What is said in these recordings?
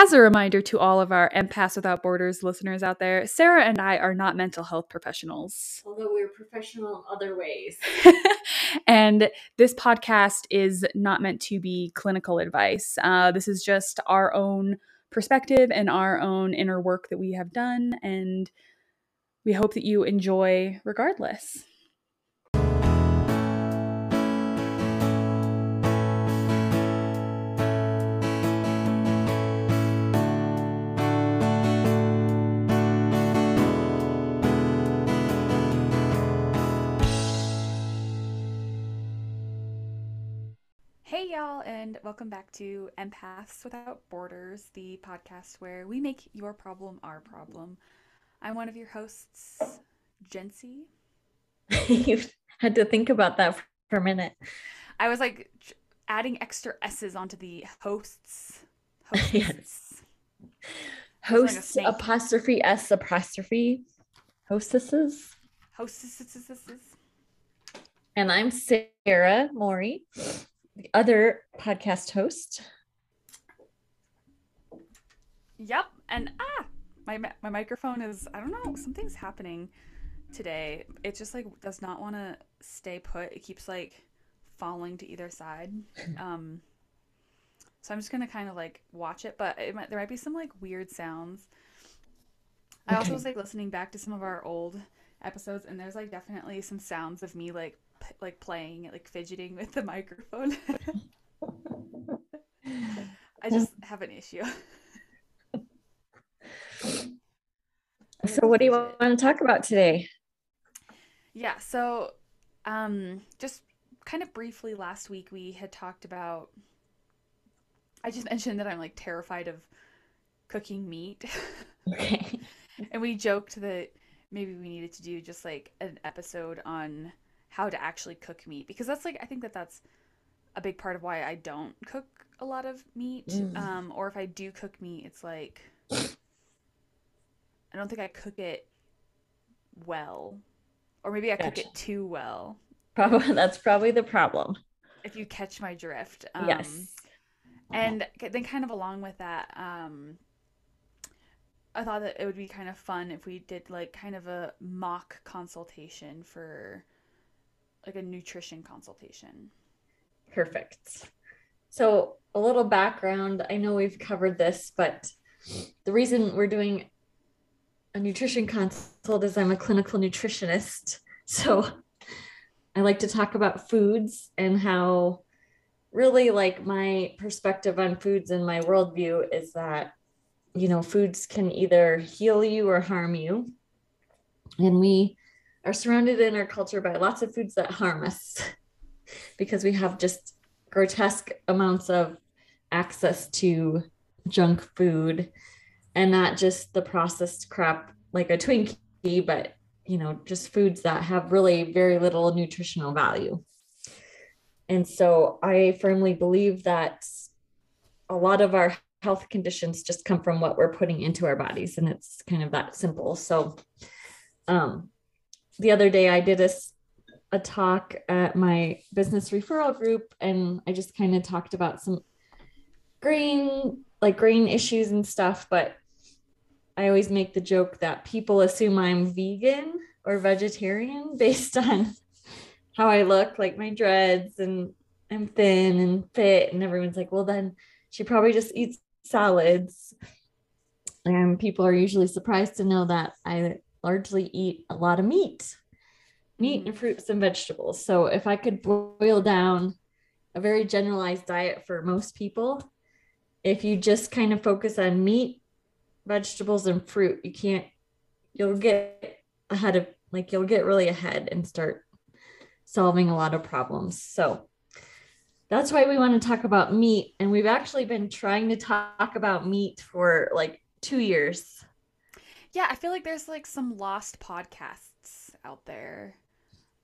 As a reminder to all of our Empaths Without Borders listeners out there, Sarah and I are not mental health professionals. Although we're professional in other ways. and this podcast is not meant to be clinical advice. Uh, this is just our own perspective and our own inner work that we have done. And we hope that you enjoy regardless. Hey, y'all, and welcome back to Empaths Without Borders, the podcast where we make your problem our problem. I'm one of your hosts, Jencee. you had to think about that for a minute. I was like adding extra S's onto the hosts. Hosts. yes. Hosts, like apostrophe S apostrophe. Hostesses. Hostesses. And I'm Sarah Mori the other podcast host. Yep. And ah, my my microphone is I don't know, something's happening today. It just like does not want to stay put. It keeps like falling to either side. Um so I'm just going to kind of like watch it, but it might, there might be some like weird sounds. I also was like listening back to some of our old episodes and there's like definitely some sounds of me like like playing like fidgeting with the microphone. I just have an issue. so what do you want to talk about today? Yeah, so um just kind of briefly last week we had talked about I just mentioned that I'm like terrified of cooking meat. Okay. and we joked that maybe we needed to do just like an episode on how to actually cook meat because that's like I think that that's a big part of why I don't cook a lot of meat. Mm. Um, or if I do cook meat, it's like I don't think I cook it well, or maybe I gotcha. cook it too well. Probably that's probably the problem. If you catch my drift. Um, yes. And then, kind of along with that, um, I thought that it would be kind of fun if we did like kind of a mock consultation for like a nutrition consultation. Perfect. So, a little background. I know we've covered this, but the reason we're doing a nutrition consult is I'm a clinical nutritionist. So, I like to talk about foods and how really like my perspective on foods and my worldview is that you know foods can either heal you or harm you and we are surrounded in our culture by lots of foods that harm us because we have just grotesque amounts of access to junk food and not just the processed crap like a Twinkie, but you know, just foods that have really very little nutritional value. And so I firmly believe that a lot of our health conditions just come from what we're putting into our bodies and it's kind of that simple. So um the other day I did a, a talk at my business referral group and I just kind of talked about some grain, like grain issues and stuff. But I always make the joke that people assume I'm vegan or vegetarian based on how I look, like my dreads and I'm thin and fit. And everyone's like, well, then she probably just eats salads. And people are usually surprised to know that I largely eat a lot of meat, meat and mm-hmm. fruits and vegetables. So if I could boil down a very generalized diet for most people, if you just kind of focus on meat, vegetables, and fruit, you can't, you'll get ahead of, like, you'll get really ahead and start solving a lot of problems. So that's why we want to talk about meat. And we've actually been trying to talk about meat for like two years yeah, I feel like there's like some lost podcasts out there.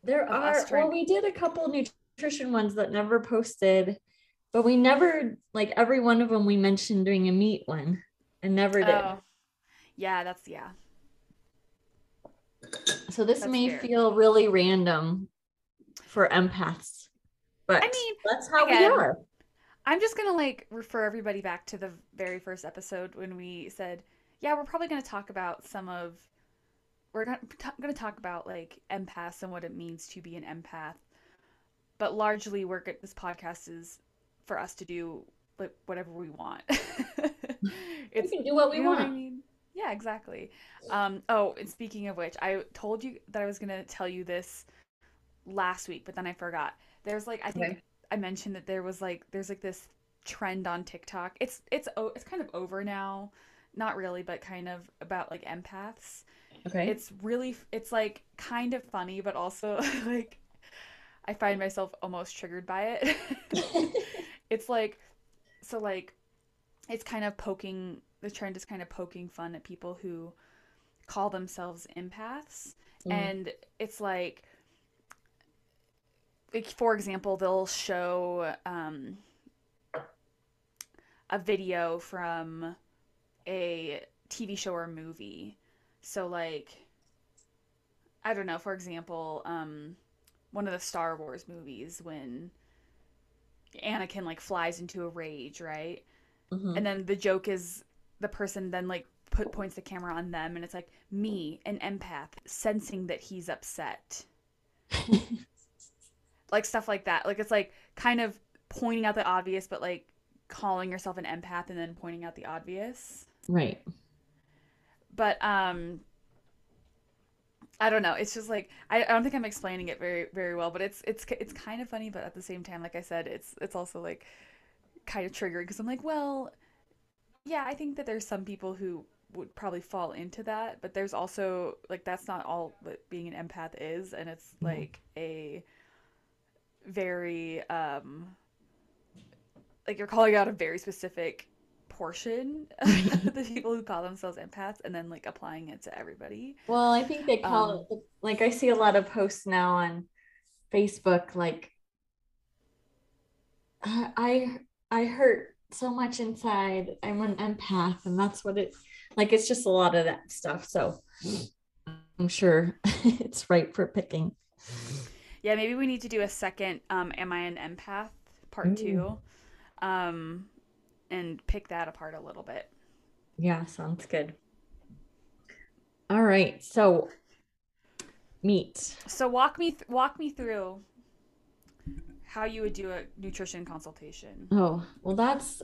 There are. Well, we did a couple nutrition ones that never posted, but we never like every one of them we mentioned doing a meat one and never did. Oh. Yeah, that's yeah. So this that's may fair. feel really random for empaths, but I mean, that's how again, we are. I'm just gonna like refer everybody back to the very first episode when we said, yeah, we're probably gonna talk about some of, we're gonna, gonna talk about like empaths and what it means to be an empath, but largely work at this podcast is for us to do like whatever we want. it's, we can do what we want. What I mean? Yeah, exactly. Um, oh, and speaking of which, I told you that I was gonna tell you this last week, but then I forgot. There's like I think okay. I mentioned that there was like there's like this trend on TikTok. It's it's it's kind of over now. Not really, but kind of about like empaths. Okay. It's really it's like kind of funny, but also like I find myself almost triggered by it. it's like so like it's kind of poking the trend is kind of poking fun at people who call themselves empaths mm. and it's like like for example, they'll show um, a video from a TV show or movie. So like I don't know, for example, um, one of the Star Wars movies when Anakin like flies into a rage, right? Mm-hmm. And then the joke is the person then like put points the camera on them and it's like me, an empath, sensing that he's upset. like stuff like that. Like it's like kind of pointing out the obvious, but like calling yourself an empath and then pointing out the obvious. Right. But um I don't know. It's just like I, I don't think I'm explaining it very very well, but it's it's it's kind of funny, but at the same time, like I said, it's it's also like kind of triggering because I'm like, well, yeah, I think that there's some people who would probably fall into that, but there's also like that's not all that being an empath is, and it's mm-hmm. like a very um like you're calling out a very specific portion of the people who call themselves empaths and then like applying it to everybody. Well, I think they call um, it like I see a lot of posts now on Facebook like I I hurt so much inside. I'm an empath and that's what it like it's just a lot of that stuff. So I'm sure it's right for picking. Yeah, maybe we need to do a second um, Am I an Empath part Ooh. two um, and pick that apart a little bit. Yeah, sounds good. All right. So meat. So walk me th- walk me through how you would do a nutrition consultation. Oh, well that's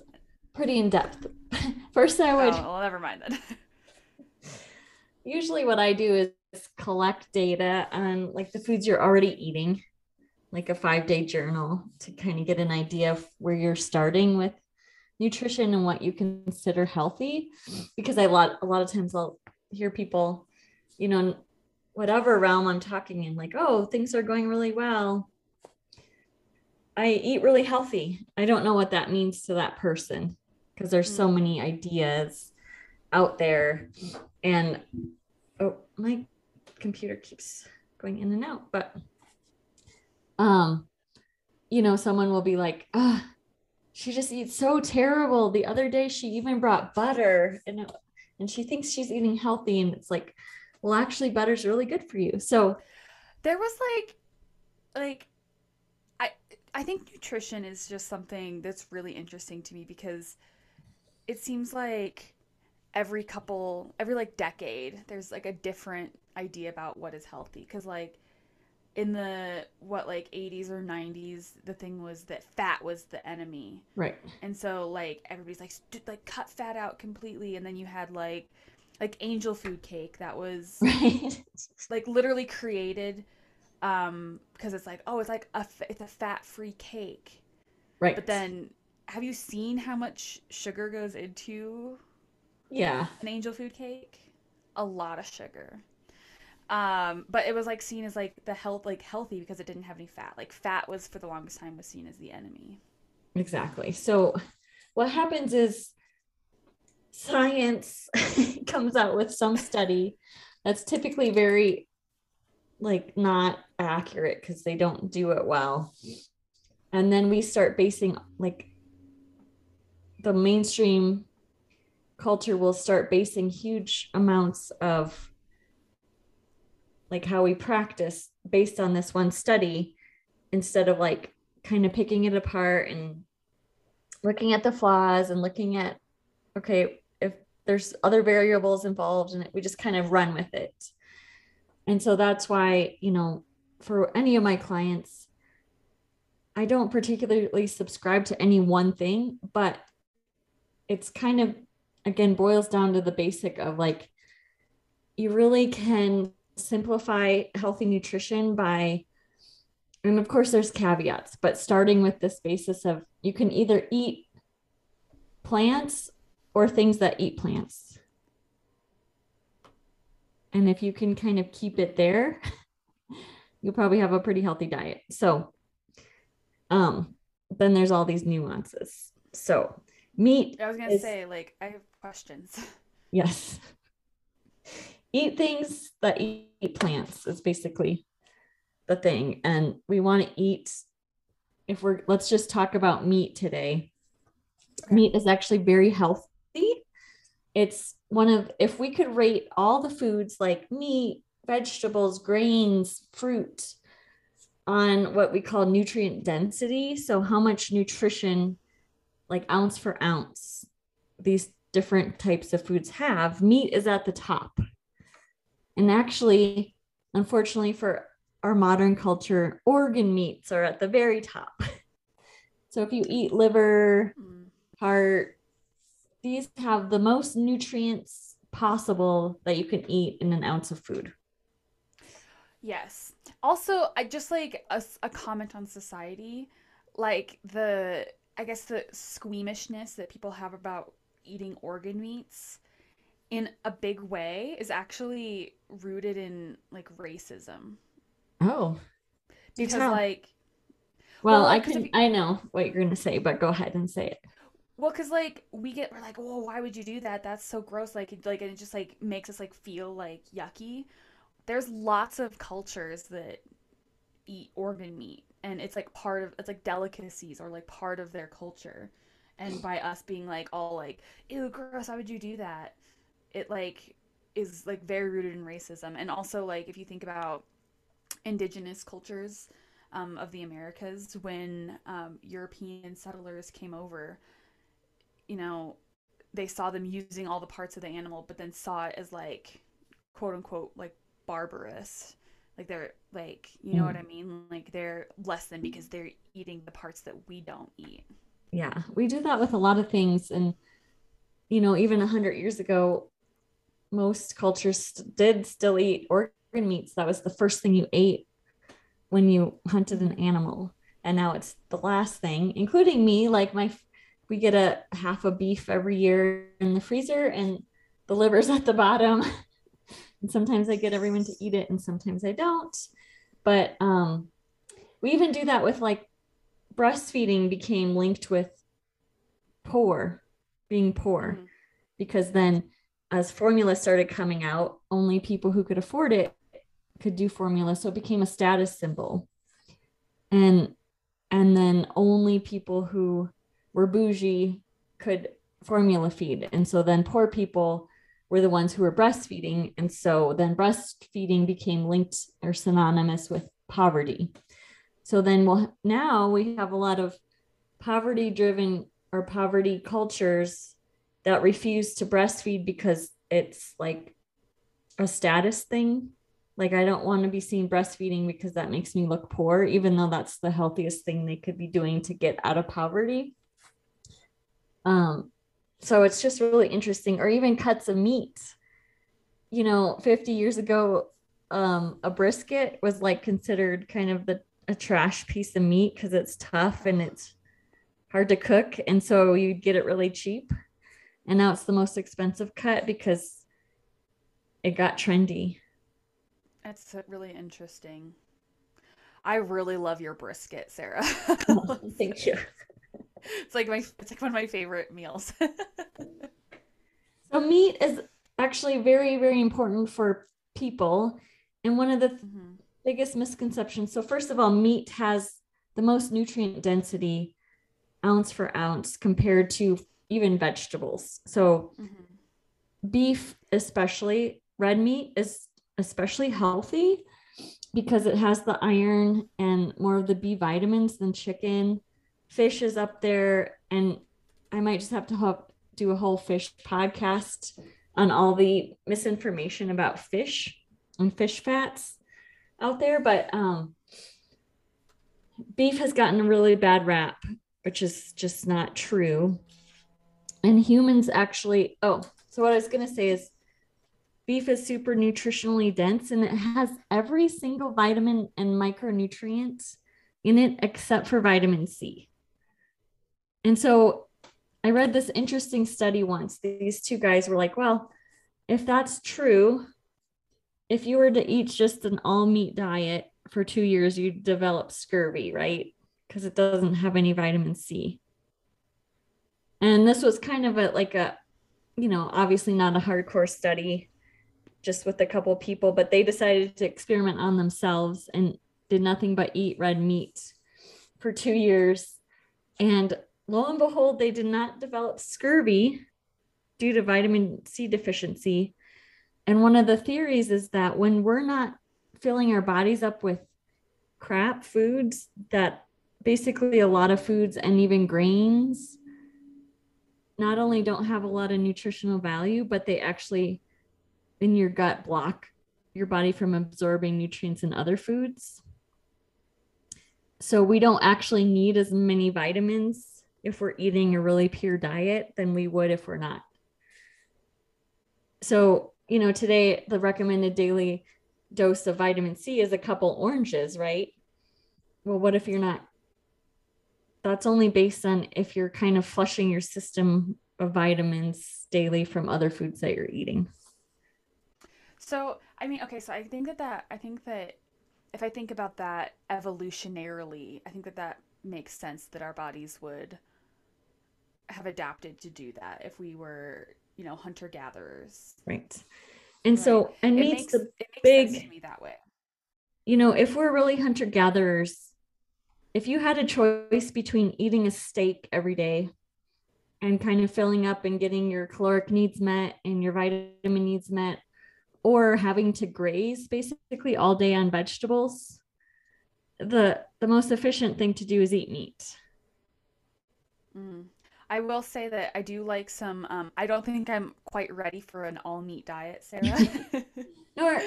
pretty in depth. First I would Oh, well never mind then. usually what I do is collect data on like the foods you're already eating, like a five day journal to kind of get an idea of where you're starting with nutrition and what you consider healthy. Because I lot a lot of times I'll hear people, you know, whatever realm I'm talking in, like, oh, things are going really well. I eat really healthy. I don't know what that means to that person because there's so mm. many ideas out there. And oh, my computer keeps going in and out, but um, you know, someone will be like, ah, she just eats so terrible. The other day she even brought butter and and she thinks she's eating healthy. And it's like, well, actually butter's really good for you. So there was like like I I think nutrition is just something that's really interesting to me because it seems like every couple every like decade there's like a different idea about what is healthy because like in the what like 80s or 90s the thing was that fat was the enemy. Right. And so like everybody's like like cut fat out completely. And then you had like like angel food cake that was right. like literally created um because it's like oh it's like a it's a fat free cake. Right. But then have you seen how much sugar goes into yeah. an angel food cake? A lot of sugar um, but it was like seen as like the health like healthy because it didn't have any fat. Like fat was for the longest time was seen as the enemy. Exactly. So what happens is science comes out with some study that's typically very like not accurate because they don't do it well. And then we start basing like the mainstream culture will start basing huge amounts of like how we practice based on this one study instead of like kind of picking it apart and looking at the flaws and looking at okay if there's other variables involved and we just kind of run with it. And so that's why you know for any of my clients i don't particularly subscribe to any one thing but it's kind of again boils down to the basic of like you really can simplify healthy nutrition by and of course there's caveats but starting with this basis of you can either eat plants or things that eat plants and if you can kind of keep it there you'll probably have a pretty healthy diet so um then there's all these nuances so meat I was gonna is, say, like, I have questions. Yes. Eat things that eat plants is basically the thing. And we want to eat, if we're, let's just talk about meat today. Okay. Meat is actually very healthy. It's one of, if we could rate all the foods like meat, vegetables, grains, fruit on what we call nutrient density. So, how much nutrition like ounce for ounce these different types of foods have meat is at the top and actually unfortunately for our modern culture organ meats are at the very top. So if you eat liver hmm. heart these have the most nutrients possible that you can eat in an ounce of food. Yes. Also i just like a, a comment on society like the I guess the squeamishness that people have about eating organ meats in a big way is actually rooted in like racism. Oh. Because like well, well I can you, I know what you're going to say, but go ahead and say it. Well, cuz like we get we're like, "Oh, why would you do that? That's so gross." Like like it just like makes us like feel like yucky. There's lots of cultures that eat organ meat and it's like part of it's like delicacies or like part of their culture and by us being like all like ew gross why would you do that it like is like very rooted in racism. And also like if you think about indigenous cultures um, of the americas when um, european settlers came over you know they saw them using all the parts of the animal but then saw it as like quote unquote like barbarous. Like they're like you know mm. what i mean? Like they're less than because they're eating the parts that we don't eat. Yeah we do that with a lot of things. And you know even 100 years ago most cultures did still eat organ meats. That was the first thing you ate when you hunted an animal. And now it's the last thing including me. Like my we get a half a beef every year in the freezer and the liver's at the bottom. And sometimes I get everyone to eat it and sometimes I don't. But um, we even do that with like breastfeeding became linked with poor, being poor, mm-hmm. because then as formula started coming out, only people who could afford it could do formula. So it became a status symbol. And and then only people who were bougie could formula feed. And so then poor people were the ones who were breastfeeding. And so then breastfeeding became linked or synonymous with poverty. So then well now we have a lot of poverty driven or poverty cultures that refuse to breastfeed because it's like a status thing. Like I don't want to be seen breastfeeding because that makes me look poor, even though that's the healthiest thing they could be doing to get out of poverty. Um, so it's just really interesting or even cuts of meat you know 50 years ago um, a brisket was like considered kind of the a trash piece of meat because it's tough and it's hard to cook and so you'd get it really cheap and now it's the most expensive cut because it got trendy that's really interesting i really love your brisket sarah oh, thank you it's like my it's like one of my favorite meals. so meat is actually very very important for people, and one of the mm-hmm. biggest misconceptions. So first of all, meat has the most nutrient density ounce for ounce compared to even vegetables. So mm-hmm. beef, especially red meat, is especially healthy because it has the iron and more of the B vitamins than chicken fish is up there and I might just have to have, do a whole fish podcast on all the misinformation about fish and fish fats out there. But um, beef has gotten a really bad rap, which is just not true. And humans actually, oh, so what I was going to say is beef is super nutritionally dense and it has every single vitamin and micronutrient in it except for vitamin C. And so I read this interesting study once. These two guys were like, well, if that's true, if you were to eat just an all meat diet for two years, you'd develop scurvy, right? Because it doesn't have any vitamin C. And this was kind of a like a, you know, obviously not a hardcore study, just with a couple people, but they decided to experiment on themselves and did nothing but eat red meat for two years. And lo and behold, they did not develop scurvy due to vitamin C deficiency. And one of the theories is that when we're not filling our bodies up with crap foods, that basically a lot of foods and even grains not only don't have a lot of nutritional value, but they actually in your gut block your body from absorbing nutrients in other foods. So we don't actually need as many vitamins if we're eating a really pure diet than we would if we're not. So, you know, today the recommended daily dose of vitamin C is a couple oranges, right? Well, what if you're not? That's only based on if you're kind of flushing your system of vitamins daily from other foods that you're eating. So, I mean, okay, so I think that that I think that if I think about that evolutionarily, I think that that makes sense that our bodies would have adapted to do that if we were, you know, hunter gatherers. Right. And right. so, and it makes, the it makes big, sense to me that way. You know, if we're really hunter gatherers, if you had a choice between eating a steak every day and kind of filling up and getting your caloric needs met and your vitamin needs met or having to graze basically all day on vegetables the the most efficient thing to do is eat meat mm. i will say that i do like some um, i don't think i'm quite ready for an all meat diet sarah or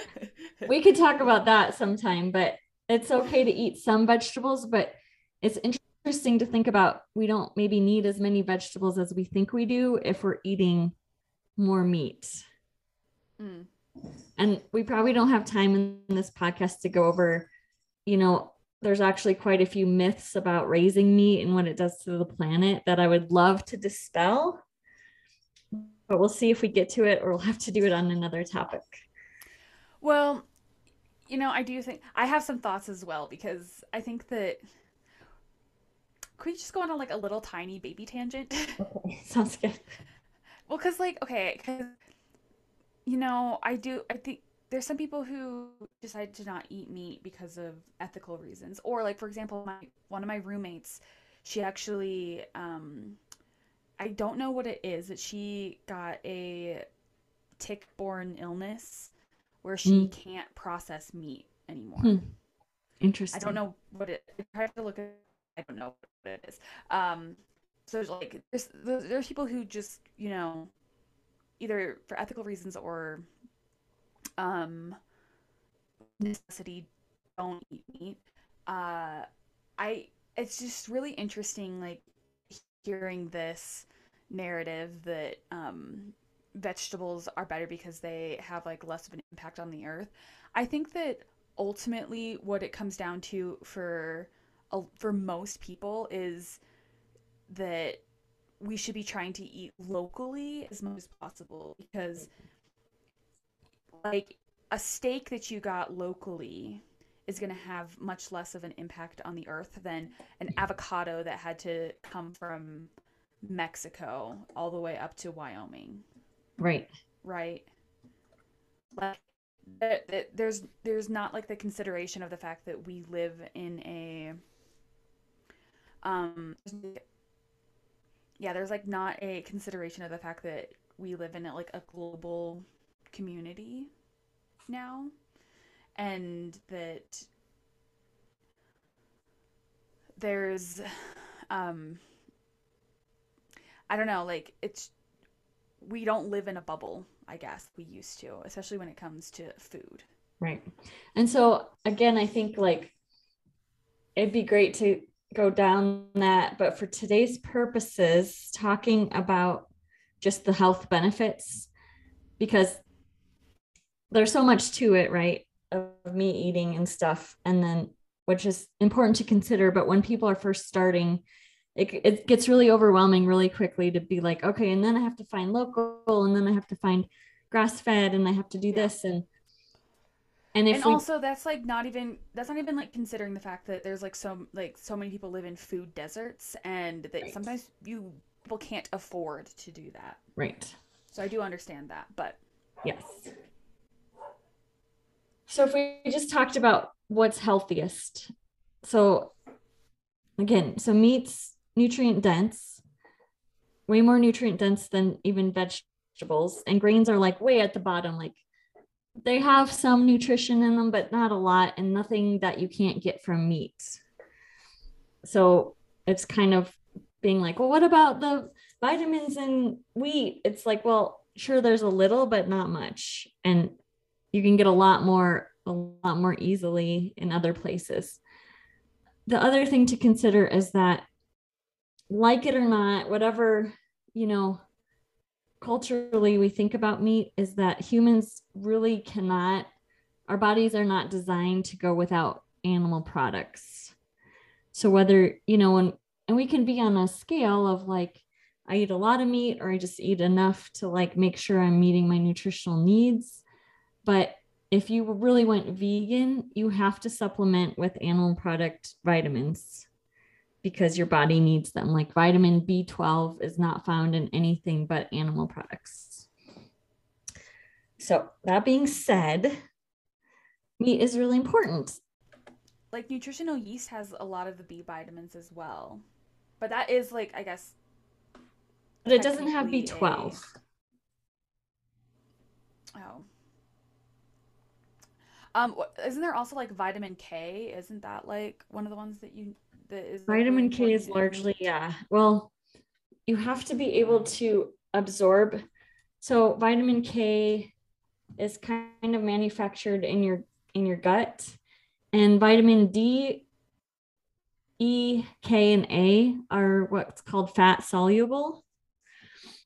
we could talk about that sometime but it's okay to eat some vegetables but it's interesting to think about we don't maybe need as many vegetables as we think we do if we're eating more meat. Mm and we probably don't have time in this podcast to go over you know there's actually quite a few myths about raising meat and what it does to the planet that i would love to dispel but we'll see if we get to it or we'll have to do it on another topic. Well you know i do think i have some thoughts as well because i think that could we just go on a, like a little tiny baby tangent okay sounds good well because like okay because you know, I do. I think there's some people who decide to not eat meat because of ethical reasons, or like for example, my one of my roommates, she actually, um, I don't know what it is that she got a tick-borne illness where she mm. can't process meat anymore. Hmm. Interesting. I don't know what it. I have to look at. I don't know what it is. Um, so there's like there's there's people who just you know either for ethical reasons or um, necessity don't eat meat. Uh, I it's just really interesting, like hearing this narrative that um, vegetables are better because they have like less of an impact on the earth. I think that ultimately what it comes down to for for most people is that we should be trying to eat locally as much as possible because like a steak that you got locally is going to have much less of an impact on the earth than an avocado that had to come from Mexico all the way up to Wyoming. Right. Right. Like there's there's not like the consideration of the fact that we live in a um yeah, there's like not a consideration of the fact that we live in like a global community now and that there's um I don't know, like it's we don't live in a bubble, I guess. We used to, especially when it comes to food. Right. And so again, I think like it'd be great to go down that, but for today's purposes, talking about just the health benefits because there's so much to it, right? Of me eating and stuff. And then which is important to consider, but when people are first starting, it, it gets really overwhelming really quickly to be like, okay, and then I have to find local and then I have to find grass fed and I have to do this and and if and we, also that's like not even that's not even like considering the fact that there's like so like so many people live in food deserts and that right. sometimes you people can't afford to do that. Right. So I do understand that, but yes. So if we just talked about what's healthiest. So again, so meat's nutrient dense, way more nutrient dense than even vegetables, and grains are like way at the bottom, like they have some nutrition in them, but not a lot, and nothing that you can't get from meat. So it's kind of being like, well, what about the vitamins in wheat? It's like, well, sure, there's a little, but not much. And you can get a lot more, a lot more easily in other places. The other thing to consider is that, like it or not, whatever, you know, culturally we think about meat is that humans really cannot our bodies are not designed to go without animal products. So whether you know and and we can be on a scale of like i eat a lot of meat or i just eat enough to like make sure i'm meeting my nutritional needs. But if you really went vegan you have to supplement with animal product vitamins because your body needs them. Like vitamin B12 is not found in anything but animal products. So, that being said, meat is really important. Like nutritional yeast has a lot of the B vitamins as well. But that is like, I guess. But it doesn't have B12. A... Oh. Um, isn't there also like vitamin K? Isn't that like one of the ones that you that is vitamin K is largely yeah. Well, you have to be able to absorb. So vitamin K is kind of manufactured in your in your gut, and vitamin D, E, K, and A are what's called fat soluble.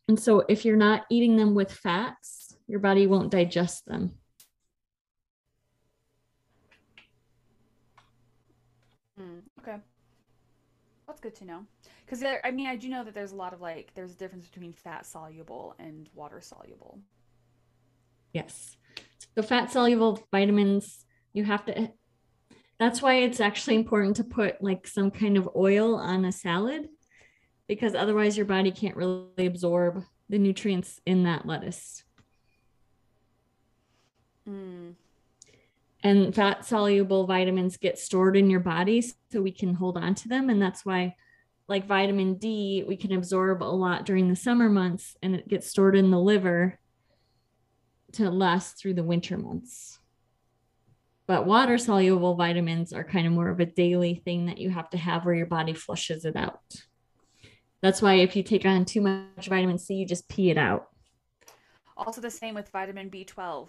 And so if you're not eating them with fats, your body won't digest them. Mm, okay that's good to know. Because I mean, I do know that there's a lot of like there's a difference between fat soluble and water soluble. Yes. So fat soluble vitamins, you have to. That's why it's actually important to put like some kind of oil on a salad, because otherwise your body can't really absorb the nutrients in that lettuce. Mm and fat soluble vitamins get stored in your body so we can hold on to them. And that's why like vitamin D we can absorb a lot during the summer months and it gets stored in the liver to last through the winter months. But water soluble vitamins are kind of more of a daily thing that you have to have where your body flushes it out. That's why if you take on too much vitamin C you just pee it out. Also the same with vitamin B12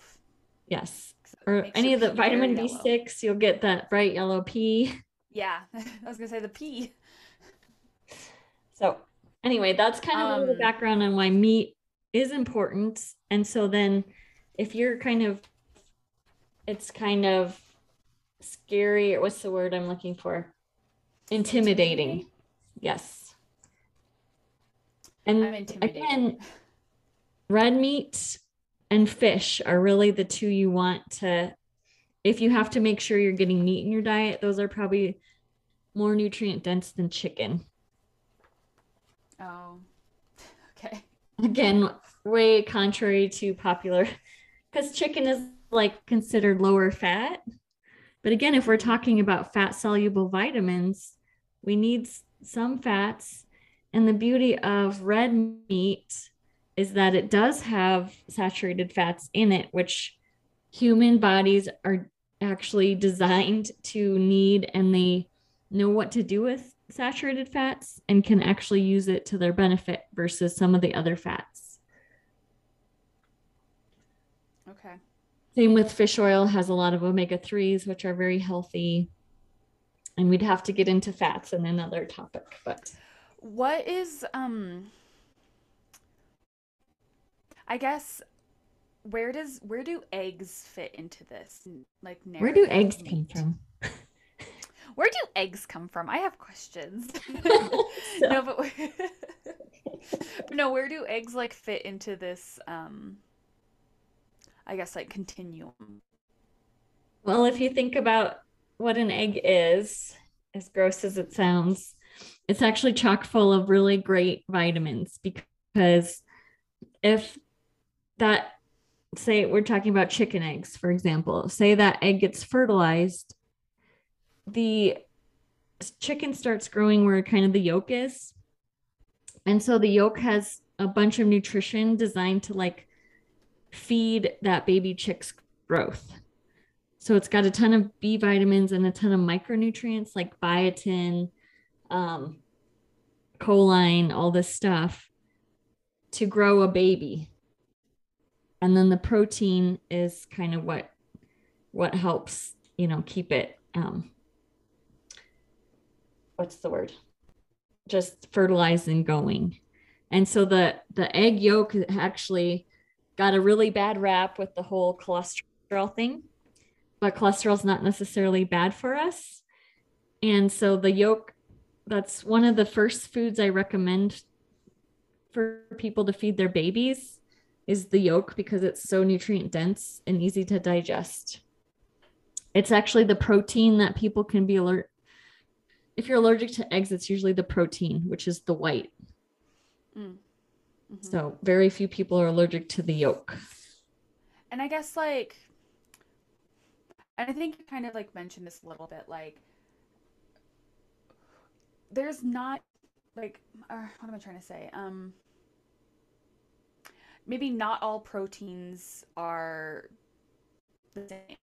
Yes. Or any of the vitamin B6, you'll get that bright yellow pee. Yeah, I was gonna say the pee. So anyway, that's kind of um, um, background on why meat is important. And so then if you're kind of it's kind of scary, or what's the word I'm looking for? Intimidating. intimidating? Yes. And again, red meat and fish are really the two you want to if you have to make sure you're getting meat in your diet those are probably more nutrient dense than chicken. Oh okay. Again way contrary to popular because chicken is like considered lower fat. But again if we're talking about fat soluble vitamins we need some fats. And the beauty of red meat is that it does have saturated fats in it, which human bodies are actually designed to need and they know what to do with saturated fats and can actually use it to their benefit versus some of the other fats. Okay. Same with fish oil has a lot of omega 3s which are very healthy. And we'd have to get into fats in another topic, but What is um I guess where does where do eggs fit into this like where do eggs come from? Where do eggs come from? I have questions. No, but but no, where do eggs like fit into this um I guess like continuum? Well, if you think about what an egg is, as gross as it sounds, it's actually chock full of really great vitamins because if that, say, we're talking about chicken eggs, for example, say that egg gets fertilized, the chicken starts growing where kind of the yolk is. And so the yolk has a bunch of nutrition designed to like feed that baby chick's growth. So it's got a ton of B vitamins and a ton of micronutrients like biotin, um, choline, all this stuff to grow a baby. And then the protein is kind of what what helps, you know, keep it um what's the word? Just fertilized and going. And so the the egg yolk actually got a really bad rap with the whole cholesterol thing but cholesterol is not necessarily bad for us. And so the yolk, that's one of the first foods I recommend for people to feed their babies is the yolk because it's so nutrient dense and easy to digest. It's actually the protein that people can be alert. If you're allergic to eggs, it's usually the protein, which is the white. Mm. Mhm. So very few people are allergic to the yolk. And I guess like and I think you kind of like mentioned this a little bit like there's not like uh, what am I trying to say? Um maybe not all proteins are the same.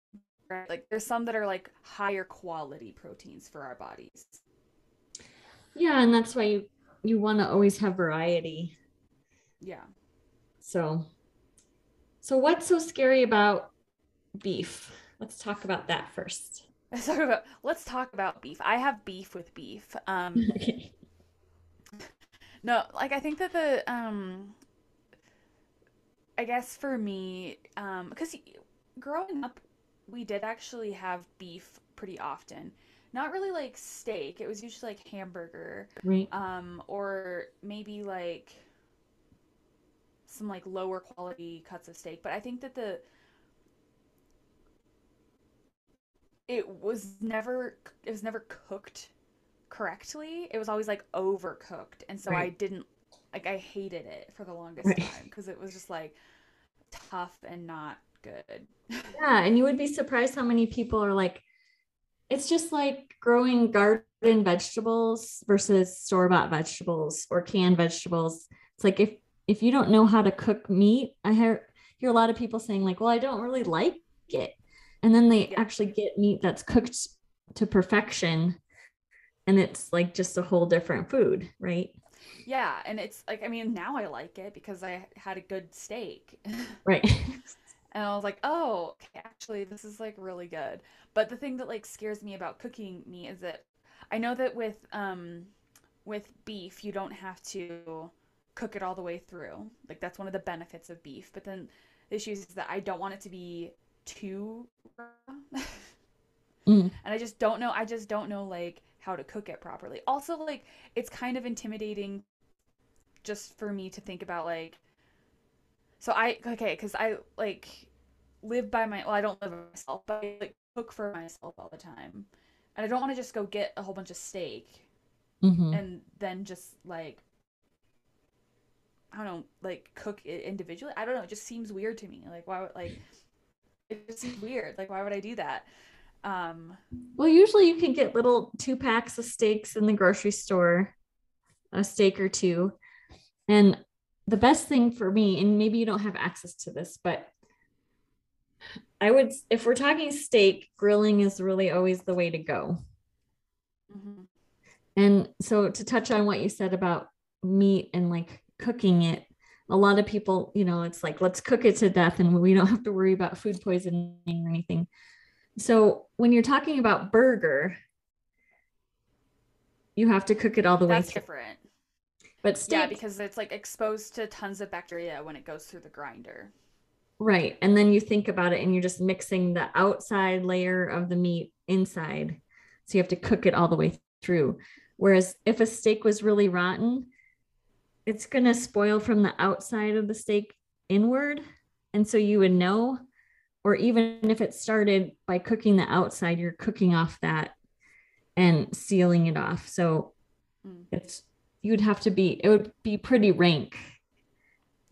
Right? Like there's some that are like higher quality proteins for our bodies. Yeah, and that's why you you want to always have variety. Yeah. So, so what's so scary about beef? Let's talk about that first. Let's talk about let's talk about beef. I have beef with beef. Um Okay. no, like I think that the um I guess for me, um, because growing up, we did actually have beef pretty often. Not really like steak. It was usually like hamburger, Right. um, or maybe like some like lower quality cuts of steak. But I think that the it was never it was never cooked correctly. It was always like overcooked, and so I didn't like I hated it for the longest Right. time because it was just like tough and not good. Yeah, and you would be surprised how many people are like, it's just like growing garden vegetables versus store-bought vegetables or canned vegetables. It's like if if you don't know how to cook meat, I hear hear a lot of people saying like, well, I don't really like it. And then they Yeah. actually get meat that's cooked to perfection and it's like just a whole different food, right? Yeah, and it's like I mean now I like it because I had a good steak. Right. And I was like, "Oh, okay, actually this is like really good." But the thing that like scares me about cooking meat is that I know that with um with beef you don't have to cook it all the way through. Like that's one of the benefits of beef. But then the issue is that I don't want it to be too raw. Mm. And I just don't know, I just don't know like how to cook it properly. Also like it's kind of intimidating just for me to think about like so I okay, because I like live by my well, I don't live by myself, but I like cook for myself all the time. And I don't want to just go get a whole bunch of steak Mhm. and then just like I don't know, like cook it individually. I don't know, it just seems weird to me. Like why would like it just seems weird. Like why would I do that? Um Well, usually you can get little two packs of steaks in the grocery store, a steak or two. And the best thing for me, and maybe you don't have access to this, but I would, if we're talking steak, grilling is really always the way to go. mhm. And so to touch on what you said about meat and like cooking it, a lot of people, you know, it's like let's cook it to death and we don't have to worry about food poisoning or anything. So when you're talking about burger, you have to cook it all the That's way through. It's different. But steak, Yeah, because it's like exposed to tons of bacteria when it goes through the grinder. right. And then you think about it and you're just mixing the outside layer of the meat inside. So you have to cook it all the way through. Whereas if a steak was really rotten, it's going to spoil from the outside of the steak inward. And so you would know, or even if it started by cooking the outside, you're cooking off that and sealing it off. So Mm. it's, you'd have to be, it would be pretty rank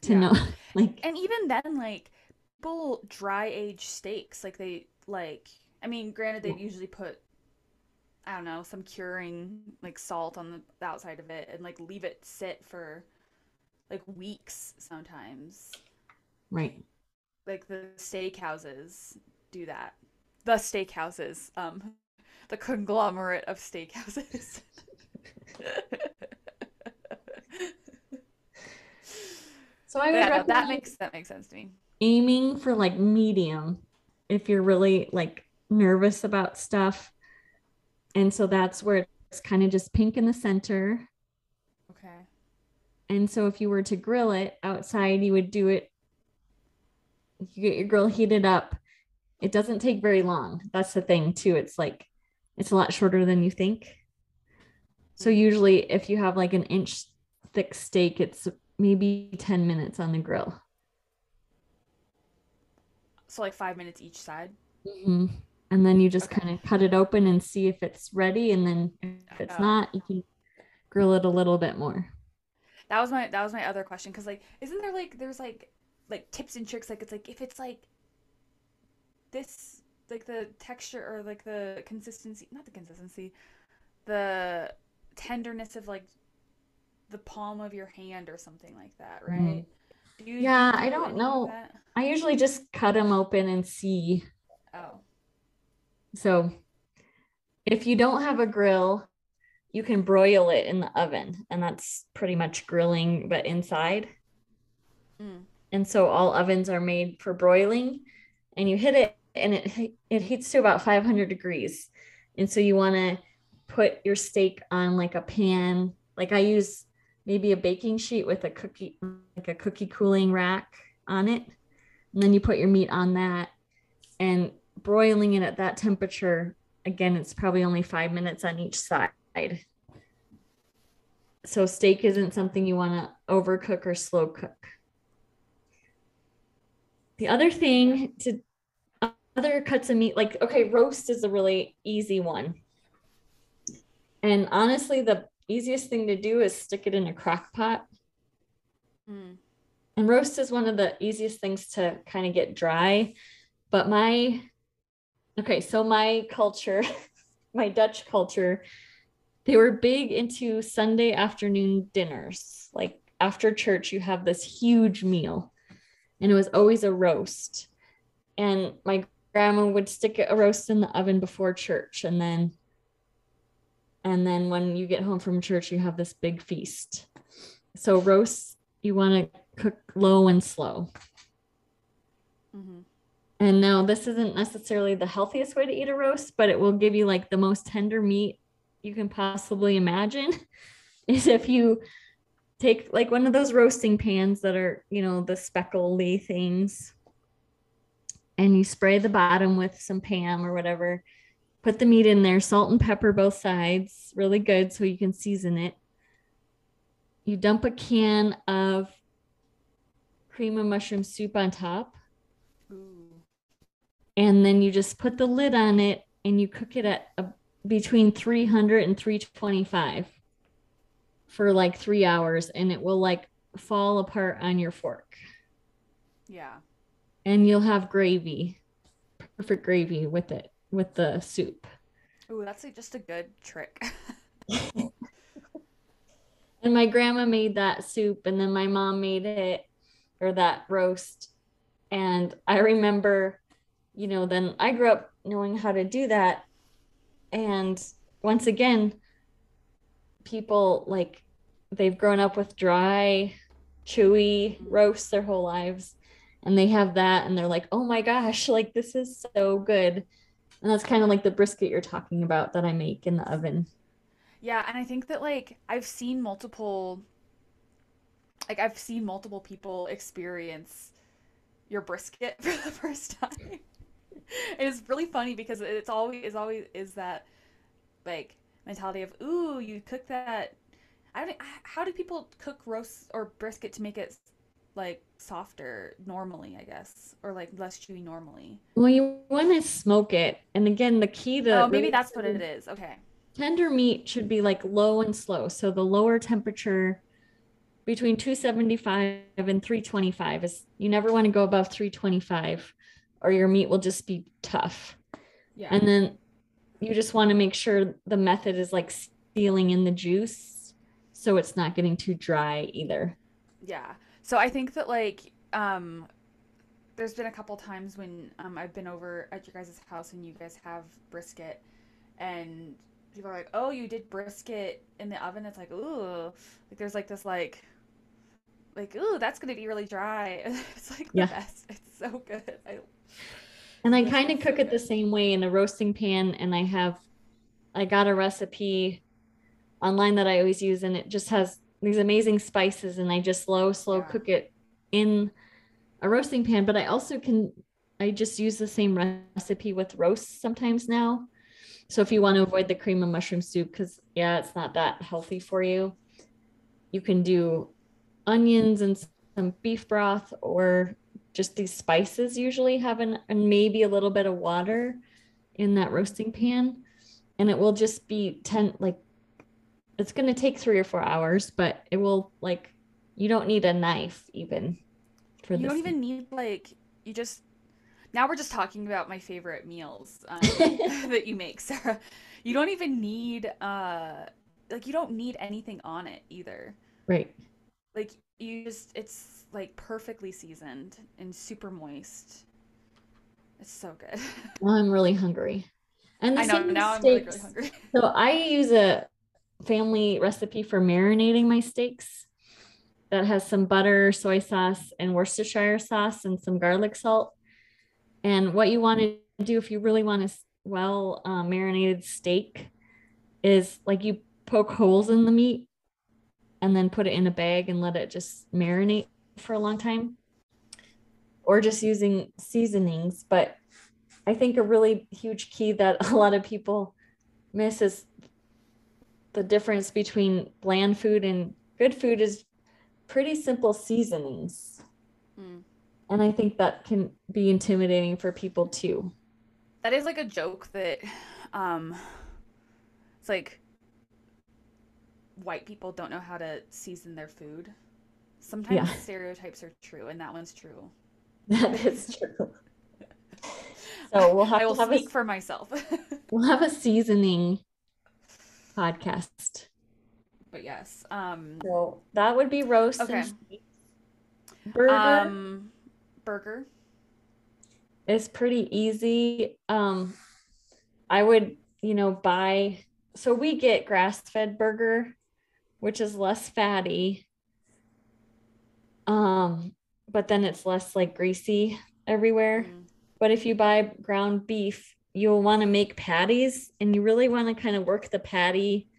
to Yeah. know. Like, And even then, like people dry age steaks, like they like. I mean, granted, they usually put, I don't know, some curing like salt on the, the outside of it, and like leave it sit for like weeks sometimes. right. Like the steakhouses do that. The steakhouses, um, the conglomerate of steakhouses. So I would yeah, no, that makes that makes sense to me. aiming for like medium if you're really like nervous about stuff. And so that's where it's kind of just pink in the center. Okay. And so if you were to grill it outside, you would do it. You get your grill heated up. It doesn't take very long. That's the thing too. It's like it's a lot shorter than you think. So Mhm. usually if you have like an inch thick steak, it's maybe 10 minutes on the grill. So like five minutes each side. Mhm. And then you just Okay. kind of cut it open and see if it's ready. And then if it's Oh. not, you can grill it a little bit more. That was my that was my other question because like isn't there like there's like like tips and tricks like it's like if it's like this like the texture or like the consistency not the consistency the tenderness of like the palm of your hand or something like that right Mhm. do you Yeah, do I do don't know. I usually just cut them open and see. oh So if you don't have a grill, you can broil it in the oven. And that's pretty much grilling, but inside. mm. And so all ovens are made for broiling. And you hit it and it it heats to about 500 degrees. And so you want to put your steak on like a pan. Like I use maybe a baking sheet with a cookie like a cookie cooling rack on it. And then you put your meat on that and broiling it at that temperature. Again, it's probably only 5 minutes on each side. So steak isn't something you want to overcook or slow cook. The other thing to other cuts of meat, like okay, roast is a really easy one. And honestly, the easiest thing to do is stick it in a crock pot. Mm. And roast is one of the easiest things to kind of get dry. But my okay, so my culture, my Dutch culture, they were big into Sunday afternoon dinners. Like after church, you have this huge meal, and it was always a roast. And my grandma would stick a roast in the oven before church, and then and then when you get home from church, you have this big feast. So roasts, you want to cook low and slow. hmm And now this isn't necessarily the healthiest way to eat a roast, but it will give you like the most tender meat you can possibly imagine. Is if you take like one of those roasting pans that are, you know, the speckly things, and you spray the bottom with some Pam or whatever. Put the meat in there, salt and pepper both sides, really good so you can season it. You dump a can of cream of mushroom soup on top Ooh. and then you just put the lid on it and you cook it at a, between 300 and 325 for like three hours and it will like fall apart on your fork. Yeah. And you'll have gravy perfect gravy with it with the soup. Ooh, that's like just a good trick. And my grandma made that soup and then my mom made it or that roast. And i remember you know then i grew up knowing how to do that. And once again people like they've grown up with dry, chewy roasts their whole lives and they have that and they're like, "Oh my gosh, like this is so good." And that's kind of like the brisket you're talking about that I make in the oven. Yeah, and I think that like I've seen multiple like I've seen multiple people experience your brisket for the first time. It's really funny because it's always is always is that like mentality of ooh, you cook that I don't how do people cook roast or brisket to make it like softer normally, I guess, or like less chewy normally? Well, you want to smoke it. And again, the key to Oh, maybe that's what it is. Okay. tender meat should be like low and slow. So the lower temperature between 275 and 325 is you never want to go above 325 or your meat will just be tough. Yeah. And then you just want to make sure the method is like sealing in the juice so it's not getting too dry either. Yeah. So I think that like um there's been a couple times when um I've been over at your guys' house and you guys have brisket and people are like, "Oh, you did brisket in the oven." It's like, "Ooh." Like there's like this like like, "Ooh, that's going to be really dry." It's like the best. It's so good. I And I kind of cook it the same way in a roasting pan and I have I got a recipe online that I always use, and it just has these amazing spices, and I just slow, slow Yeah. cook it in a roasting pan. But I also can, I just use the same recipe with roasts sometimes now. So if you want to avoid the cream of mushroom soup, because yeah, it's not that healthy for you, you can do onions and some beef broth or just these spices usually have an, and maybe a little bit of water in that roasting pan and it will just be 10 like it's going to take three or four hours but it will like you don't need a knife even for You this You don't even need like you just now we're just talking about my favorite meals um, that you make, Sarah. You don't even need uh like you don't need anything on it either. right Like you just it's like perfectly seasoned and super moist. It's so good. well i'm really hungry and I know now I'm really, really hungry. so i use a family recipe for marinating my steaks that has some butter soy sauce and worcestershire sauce and some garlic salt and what you want to do if you really want a well uh, marinated steak is like you poke holes in the meat and then put it in a bag and let it just marinate for a long time. Or just using seasonings but i think a really huge key that a lot of people miss is the difference between bland food and good food is pretty simple seasonings. Mm. and i think that can be intimidating for people too. That is like a joke that um it's like white people don't know how to season their food. Sometimes Yeah. stereotypes are true and that one's true. that is true so we'll have I will have a, speak for myself. we'll have a seasoning podcast but yes. Um so that would be roast Okay. burger um burger. is pretty easy. Um, I would, you know, buy. So we get grass-fed burger, which is less fatty. Um, but then it's less like greasy everywhere. Mm. But if you buy ground beef, you'll want to make patties, and you really want to kind of work the patty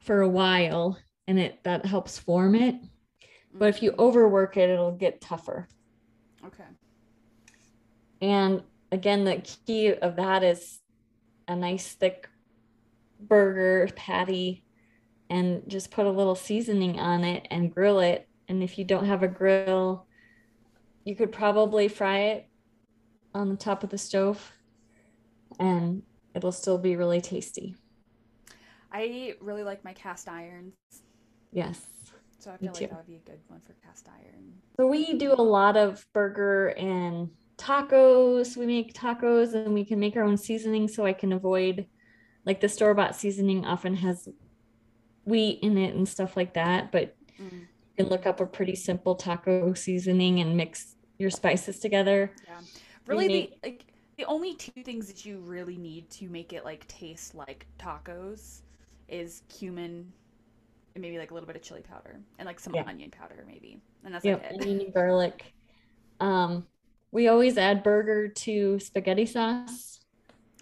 for a while, and it that helps form it. But if you overwork it, it'll get tougher. Okay. And again, the key of that is a nice thick burger patty and just put a little seasoning on it and grill it. And if you don't have a grill, you could probably fry it on the top of the stove and it'll still be really tasty. I really like my cast irons. Yes. So I Me feel too. like that would be a good one for cast iron. So we do a lot of burger and tacos. We make tacos and we can make our own seasoning so I can avoid like the store-bought seasoning often has wheat in it and stuff like that, but Mm. you can look up a pretty simple taco seasoning and mix your spices together. Yeah. Really the like the only two things that you really need to make it like taste like tacos is cumin and maybe like a little bit of chili powder and like some Yeah. onion powder maybe, and that's Yep, like it. onion and garlic. Um, we always add burger to spaghetti sauce.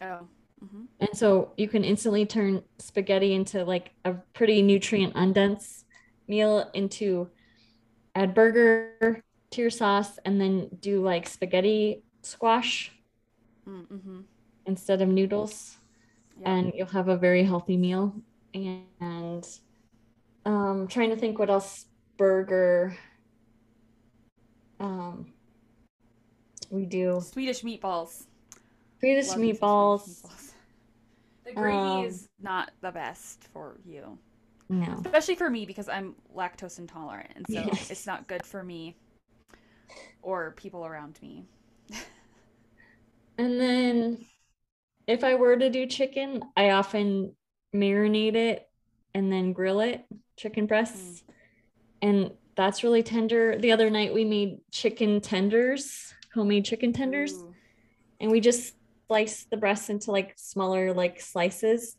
Oh. Hmm And so you can instantly turn spaghetti into like a pretty nutrient undense meal into add burger to your sauce and then do like spaghetti squash Mm-hmm. instead of noodles Yeah. and you'll have a very healthy meal and um trying to think what else burger um we do Swedish meatballs. Swedish Love me some Swedish meatballs meatballs. The gravy Um, is not the best for you, no especially for me because I'm lactose intolerant, and so Yes. it's not good for me or people around me. And then if I were to do chicken, I often marinate it and then grill it, chicken breasts. And that's really tender. The other night we made chicken tenders, homemade chicken tenders, Ooh. and we just slice the breasts into like smaller like slices.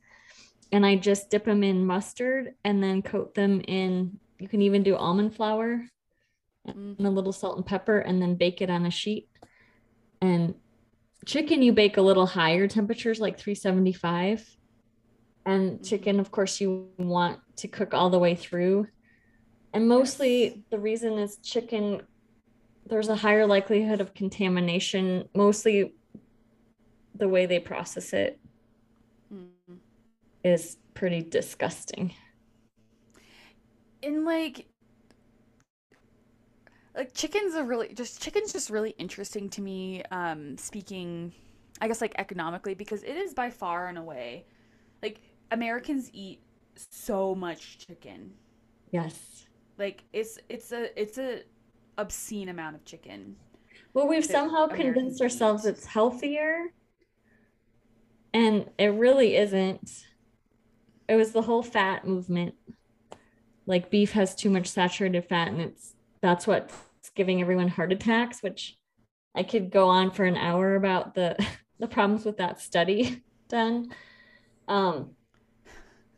And I just dip them in mustard and then coat them in you can even do almond flour Mm. and a little salt and pepper and then bake it on a sheet. And chicken you bake a little higher temperatures like 375. And Mhm. chicken of course you want to cook all the way through. And mostly the reason is chicken there's a higher likelihood of contamination mostly the way they process it Mm. is pretty disgusting. in like like chickens are really just chicken's just really interesting to me um speaking i guess like economically because it is by far and away like americans eat so much chicken Yes. like it's it's a it's a obscene amount of chicken Well, we've somehow Americans convinced ourselves eat. it's healthier. And it really isn't. It was the whole fat movement. Like beef has too much saturated fat and it's that's what's giving everyone heart attacks, which I could go on for an hour about the the problems with that study done. Um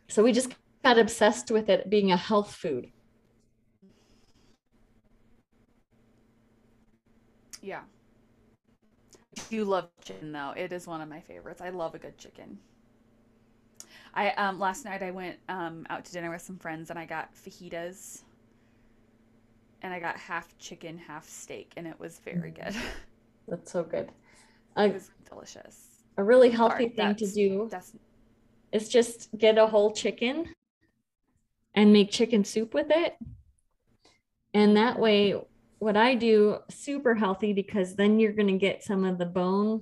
so we just got obsessed with it being a health food. yeah do love chicken though it is one of my favorites i love a good chicken i um last night i went um out to dinner with some friends and i got fajitas and i got half chicken half steak and it was very Mm. good That's so good. it A, was delicious a really healthy thing to do that's is just get a whole chicken and make chicken soup with it. And that way, what I do, super healthy because then you're going to get some of the bone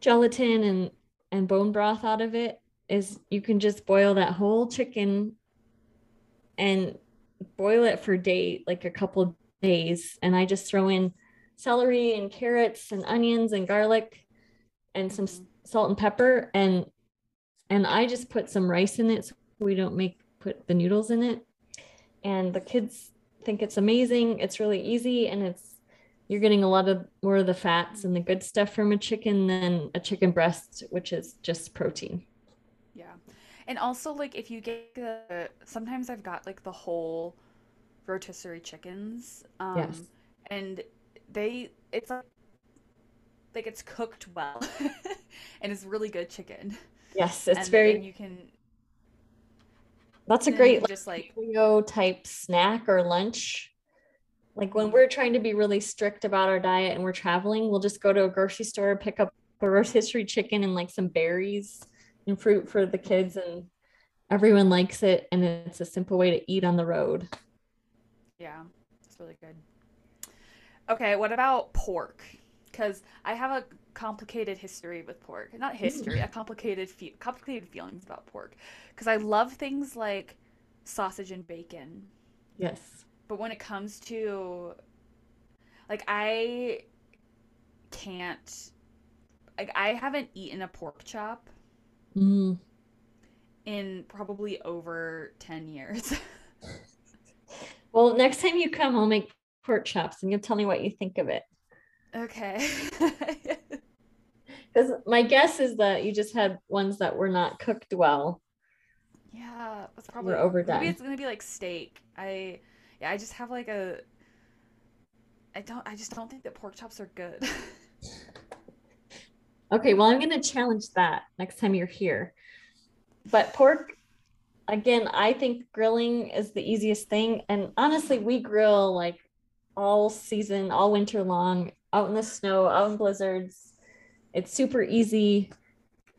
gelatin and and bone broth out of it is you can just boil that whole chicken and boil it for day like a couple days and I just throw in celery and carrots and onions and garlic and some salt and pepper and and I just put some rice in it so we don't make put the noodles in it. And the kids think it's amazing. It's really easy and it's you're getting a lot of more of the fats and the good stuff from a chicken than a chicken breast, which is just protein. Yeah. And also like if you get the sometimes I've got like the whole rotisserie chickens. Um Yes. and they it's like like it's cooked well and it's really good chicken. Yes, it's and, very you can that's a and then you great like, just like paleo type snack or lunch. Like when we're trying to be really strict about our diet and we're traveling, we'll just go to a grocery store, pick up a rotisserie chicken and like some berries and fruit for the kids and everyone likes it and it's a simple way to eat on the road. Yeah, it's really good. Okay, what about pork? Because I have a complicated history with pork. Not history, a complicated fe- complicated feelings about pork. Because I love things like sausage and bacon, Yes. but when it comes to like I can't like I haven't eaten a pork chop Mm. in probably over 10 years. Well, next time you come, I'll make pork chops and you'll tell me what you think of it. okay. Because my guess is that you just had ones that were not cooked well. Yeah, that's probably We're overdone. maybe it's gonna be like steak. I yeah, I just have like a I don't I just don't think that pork chops are good. Okay, well, I'm going to challenge that next time you're here. But pork, again, I think grilling is the easiest thing. And honestly, we grill like all season, all winter long, out in the snow, out in blizzards. It's super easy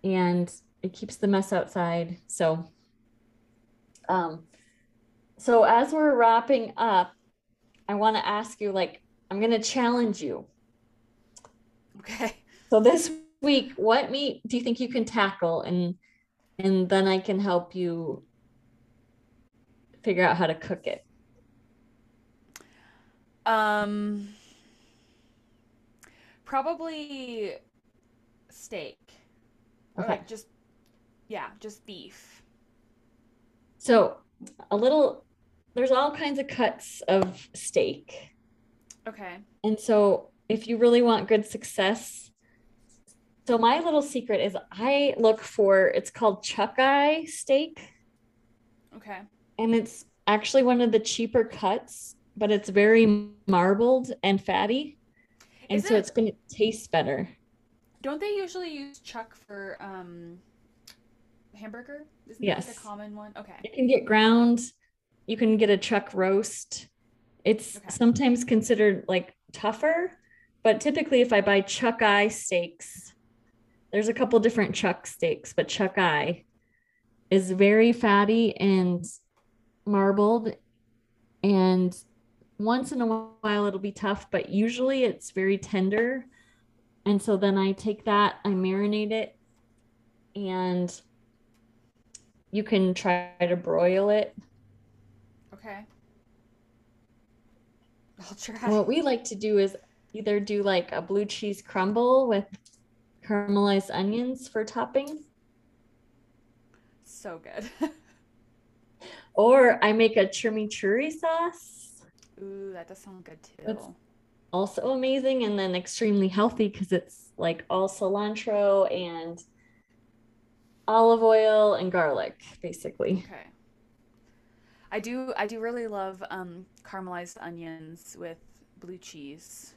and it keeps the mess outside. So, um, so as we're wrapping up, I want to ask you like, I'm going to challenge you. okay. So this week, what meat do you think you can tackle and and then I can help you figure out how to cook it. Um probably steak. Okay. like just yeah, just beef. So a little there's all kinds of cuts of steak. Okay. And so if you really want good success, so my little secret is I look for it's called chuck eye steak. Okay. and it's actually one of the cheaper cuts, but it's very marbled and fatty. And Is so it- it's going to taste better. Don't they usually use chuck for um hamburger? Isn't that like Yes. a common one? Okay. You can get ground, you can get a chuck roast. It's Okay. sometimes considered like tougher, but typically if I buy chuck eye steaks, there's a couple different chuck steaks, but chuck eye is very fatty and marbled and once in a while it'll be tough, but usually it's very tender. And so then I take that, I marinate it, and you can try to broil it. Okay. I'll try. What we like to do is either do like a blue cheese crumble with caramelized onions for topping, so good. or I make a chimichurri sauce, Ooh, that does sound good too. Also amazing, and then extremely healthy because it's like all cilantro and olive oil and garlic, basically. Okay. I do I do really love um caramelized onions with blue cheese.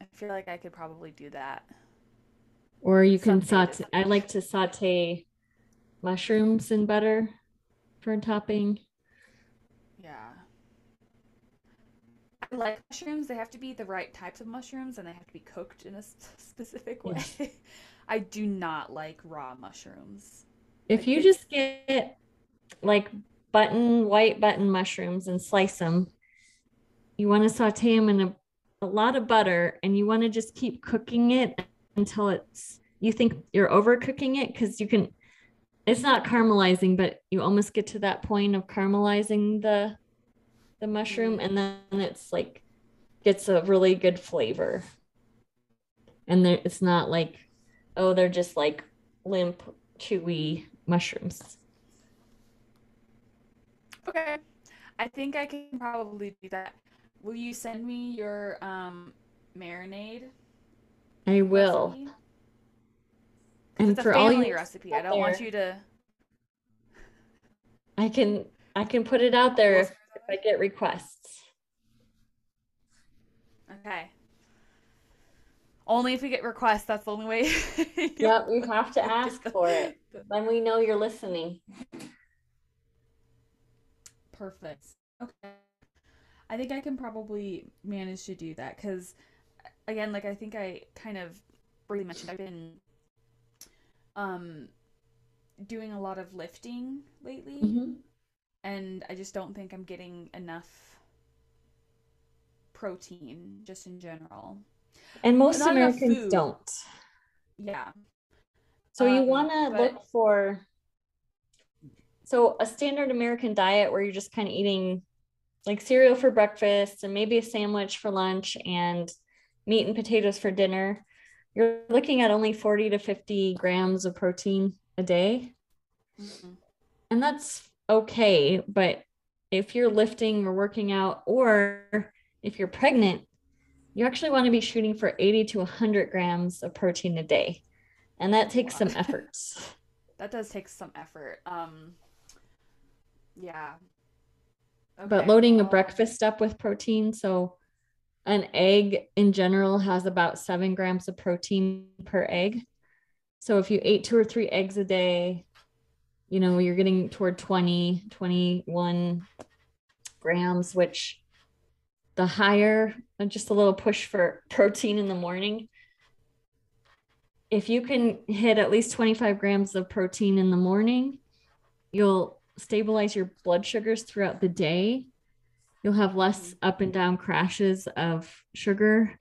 I feel like I could probably do that. Or you can saute. I like to saute mushrooms in butter for topping. Yeah. I like mushrooms. They have to be the right types of mushrooms and they have to be cooked in a specific way. Yes. I do not like raw mushrooms. If you just get like button, white button mushrooms and slice them, you want to saute them in a, a lot of butter and you want to just keep cooking it until it's, you think you're overcooking it because you can, it's not caramelizing, but you almost get to that point of caramelizing the, the mushroom and then it's like, gets a really good flavor. And there, it's not like, oh, they're just like limp, chewy mushrooms. Okay. I think I can probably do that. Will you send me your um marinade I will. recipe? And it's a for all your you recipe. I don't want you to I can I can put it out there I get requests. Okay. Only if we get requests, that's the only way. Yep, you have to ask for it. Then we know you're listening. Perfect. Okay. I think I can probably manage to do that because, again, like I think I kind of really mentioned, I've been um doing a lot of lifting lately, Mhm. And I just don't think I'm getting enough protein just in general. And most Not Americans don't. Yeah. So you Um, want to but- look for so a standard American diet where you're just kind of eating like cereal for breakfast and maybe a sandwich for lunch and meat and potatoes for dinner. You're looking at only 40 to 50 grams of protein a day. Mhm. And that's okay. But if you're lifting or working out, or if you're pregnant, you actually want to be shooting for 80 to 100 grams of protein a day. And that takes some efforts. that does take some effort. Um, yeah. But Okay, loading a breakfast up with protein, so an egg in general has about seven grams of protein per egg. So if you ate two or three eggs a day, you know, you're getting toward 20, 21 grams, which the higher, uh, just a little push for protein in the morning. If you can hit at least 25 grams of protein in the morning, you'll stabilize your blood sugars throughout the day. You'll have less up and down crashes of sugar,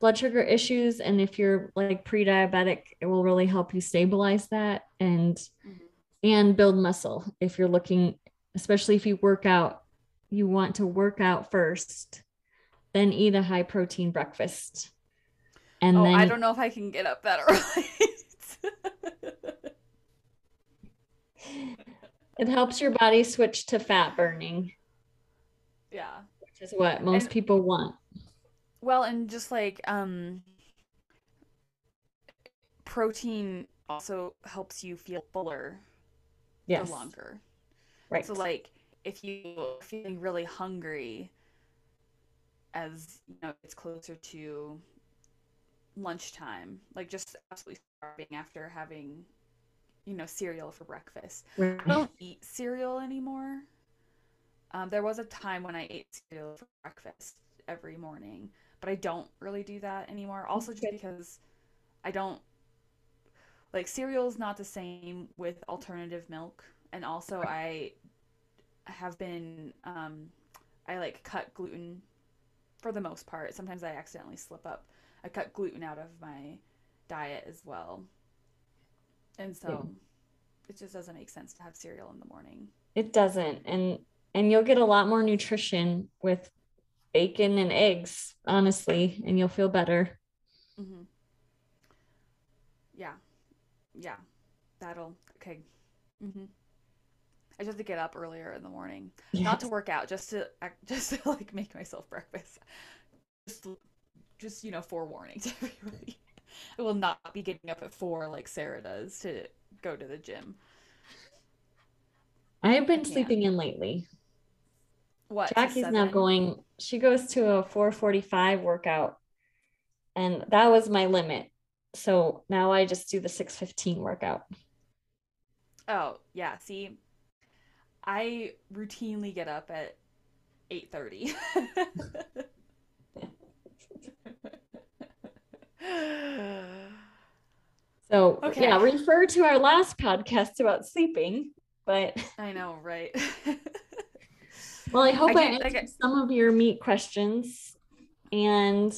blood sugar issues. And if you're like pre diabetic, it will really help you stabilize that and mhm. And build muscle if you're looking especially if you work out you want to work out first then eat a high protein breakfast and Oh, then I don't know if I can get up that early. it helps your body switch to fat burning yeah. which is what most And- people want Well, and just like um protein also helps you feel fuller yes for longer. right So like if you're feeling really hungry as you know it's closer to lunchtime, like just absolutely starving after having you know cereal for breakfast. Right. I don't eat cereal anymore. Um, there was a time when I ate cereal for breakfast every morning, but I don't really do that anymore. Also, just because I don't like cereal's not the same with alternative milk, and also I have been um, I like cut gluten for the most part. Sometimes I accidentally slip up. I cut gluten out of my diet as well, and so it just doesn't make sense to have cereal in the morning. it doesn't and and you'll get a lot more nutrition with bacon and eggs honestly and you'll feel better hmm Yeah. Yeah. That'll okay. hmm I just have to get up earlier in the morning, not to work out, just to just to like make myself breakfast. Just, just you know, forewarning to everybody. I will not be getting up at four like Sarah does to go to the gym. i've been can't. sleeping in lately What? Jackie's now going, she goes to a 445 workout. And that was my limit. So now I just do the 615 workout. Oh yeah. See, I routinely get up at eight thirty. So Okay. yeah, refer to our last podcast about sleeping. But I know, right? well, I hope I, I answered get- some of your meat questions. And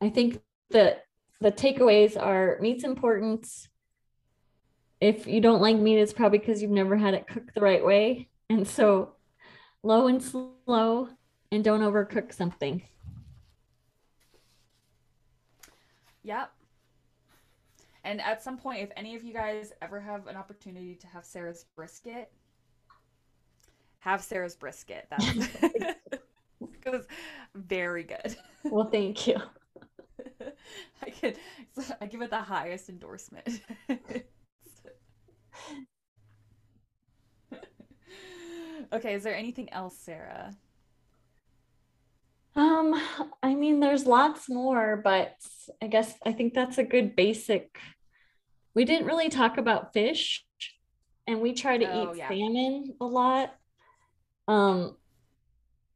I think that the takeaways are meat's important. If you don't like meat, it's probably because you've never had it cooked the right way. And so low and slow and don't overcook something. Yep. And at some point, if any of you guys ever have an opportunity to have Sarah's brisket, have Sarah's brisket. That's very good. Well, thank you. I can I give it the highest endorsement. okay, is there anything else, Sarah? Um, I mean, there's lots more, but I guess I think that's a good basic. We didn't really talk about fish, and we try to Oh, eat yeah. salmon a lot. Um,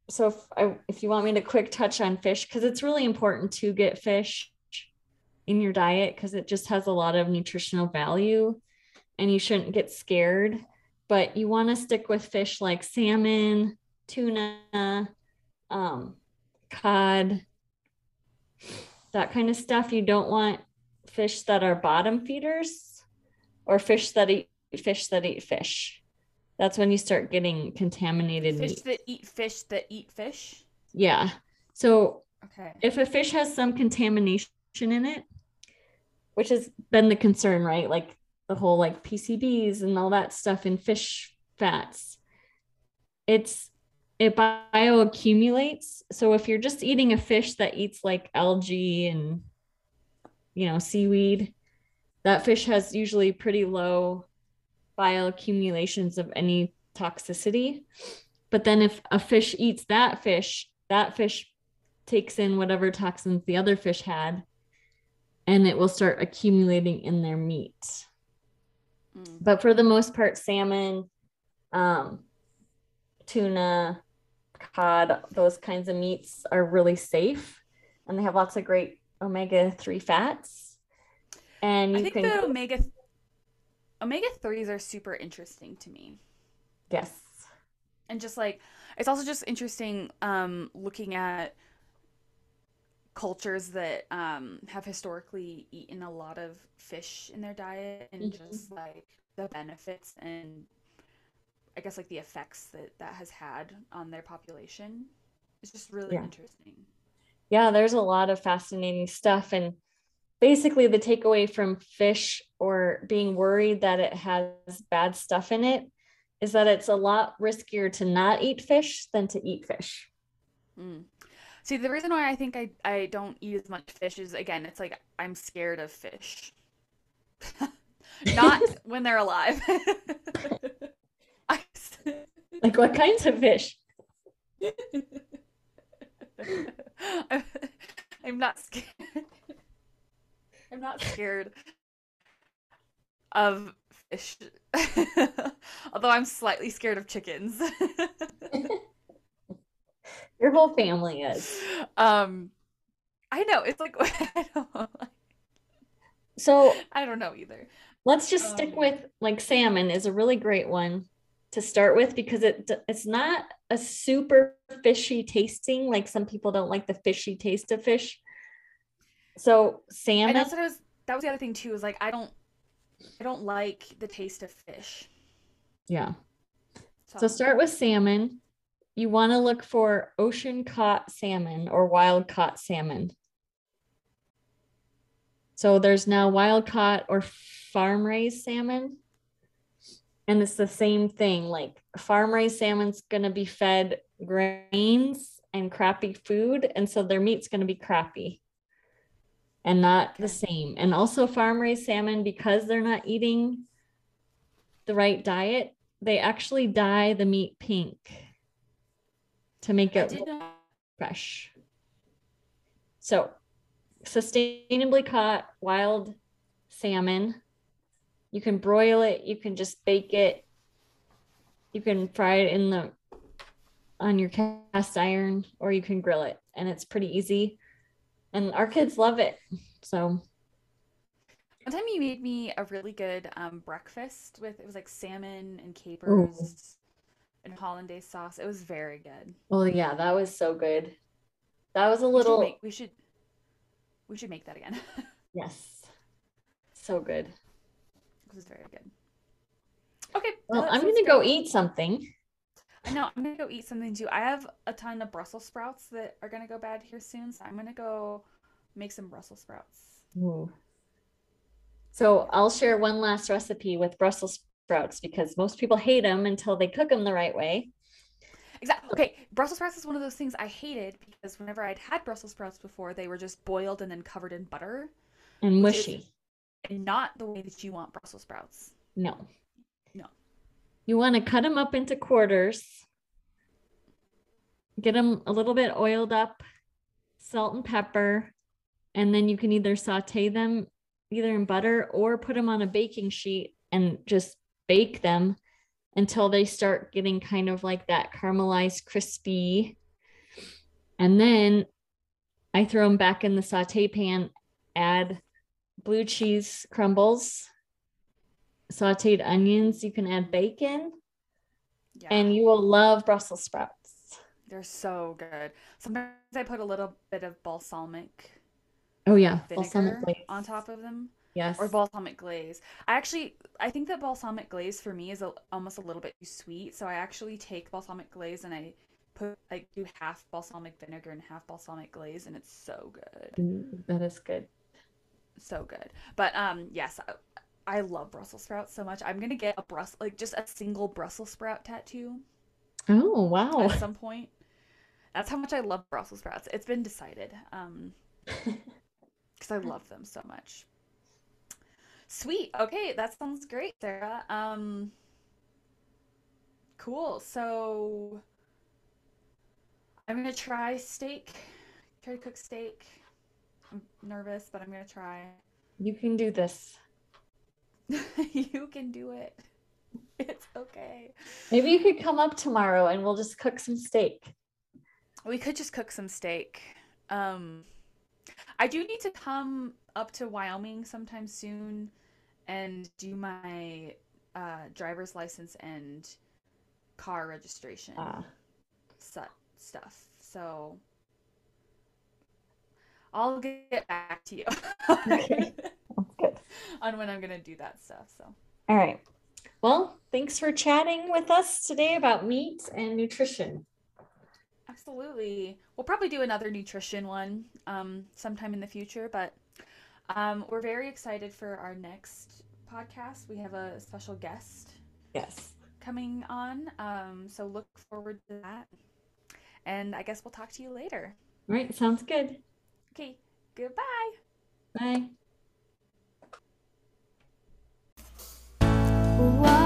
so if I, if you want me to quick touch on fish, because it's really important to get fish in your diet because it just has a lot of nutritional value, and you shouldn't get scared. But you want to stick with fish like salmon, tuna, um, cod, that kind of stuff. You don't want fish that are bottom feeders or fish that eat fish that eat fish. That's when you start getting contaminated Fish meat. that eat fish that eat fish? Yeah. So Okay. if a fish has some contamination in it, which has been the concern, right? Like the whole like PCBs and all that stuff in fish fats, it's it bioaccumulates. So if you're just eating a fish that eats like algae and you know seaweed, that fish has usually pretty low bioaccumulations of any toxicity. But then if a fish eats that fish, that fish takes in whatever toxins the other fish had and it will start accumulating in their meat. Mm. But for the most part, salmon, um, tuna, cod, those kinds of meats are really safe and they have lots of great omega 3 fats. And I think can... the omega omega 3s are super interesting to me. Yes. And just like it's also just interesting um looking at cultures that um have historically eaten a lot of fish in their diet and mm-hmm. just like the benefits and I guess like the effects that that has had on their population. It's just really yeah. interesting. Yeah, there's a lot of fascinating stuff and basically the takeaway from fish or being worried that it has bad stuff in it is that it's a lot riskier to not eat fish than to eat fish. Mm. See, the reason why I think I, I don't eat as much fish is again, it's like I'm scared of fish. Not when they're alive. like what kinds of fish? I'm, I'm not scared. I'm not scared of fish. Although I'm slightly scared of chickens. Your whole family is. Um I know. It's like I don't So I don't know either. Let's just um, stick with like salmon is a really great one to start with because it it's not a super fishy tasting like some people don't like the fishy taste of fish so salmon. And that's what I was. That was the other thing too. Is like I don't, I don't like the taste of fish. Yeah. So, so start with salmon. You want to look for ocean caught salmon or wild caught salmon. So there's now wild caught or farm raised salmon. And it's the same thing. Like farm raised salmon's going to be fed grains and crappy food. And so their meat's going to be crappy and not the same. And also, farm raised salmon, because they're not eating the right diet, they actually dye the meat pink to make it fresh. So, sustainably caught wild salmon. You can broil it, you can just bake it, you can fry it in the on your cast iron, or you can grill it, and it's pretty easy and our kids love it. So one time you made me a really good um, breakfast with it was like salmon and capers Ooh. and hollandaise sauce. It was very good. Well, yeah, that was so good. That was a little. We should make, we should, we should make that again. yes, so good. It was very good. Okay. Well, I'm gonna go eat something. I know I'm gonna go eat something too. I have a ton of Brussels sprouts that are gonna go bad here soon, so I'm gonna go make some Brussels sprouts. Ooh. So I'll share one last recipe with Brussels sprouts because most people hate them until they cook them the right way. Exactly. Okay, Brussels sprouts is one of those things I hated because whenever I'd had Brussels sprouts before, they were just boiled and then covered in butter and mushy. And not the way that you want Brussels sprouts. No. You want to cut them up into quarters, get them a little bit oiled up, salt and pepper, and then you can either saute them either in butter or put them on a baking sheet and just bake them until they start getting kind of like that caramelized crispy. And then I throw them back in the saute pan, add blue cheese crumbles sauteed onions. You can add bacon. Yeah. And you will love Brussels sprouts. They're so good. Sometimes I put a little bit of balsamic. Oh yeah, balsamic glaze on top of them. Yes. Or balsamic glaze. I actually I think that balsamic glaze for me is a, almost a little bit too sweet, so I actually take balsamic glaze and I put like do half balsamic vinegar and half balsamic glaze and it's so good. Mm, that is good. So good. But um yes, I love Brussels sprouts so much. I'm gonna get a Brussels like just a single Brussels sprout tattoo. Oh wow! At some point, that's how much I love Brussels sprouts. It's been decided, um, because I love them so much. Sweet. Okay, that sounds great, Sarah. Um, cool. So I'm gonna try steak. Try to cook steak. I'm nervous, but I'm gonna try. You can do this. you can do it. It's okay. Maybe you could come up tomorrow and we'll just cook some steak. We could just cook some steak. Um, I do need to come up to Wyoming sometime soon and do my uh, driver's license and car registration Ah. su- stuff. So I'll get back to you Okay. Good. on when I'm gonna do that stuff. So All right. Well, thanks for chatting with us today about meat and nutrition. absolutely, we'll probably do another nutrition one um, sometime in the future. But um, we're very excited for our next podcast. We have a special guest Yes. coming on, um, so look forward to that. And I guess we'll talk to you later. All right. Sounds good. Okay, goodbye. Bye. Whoa.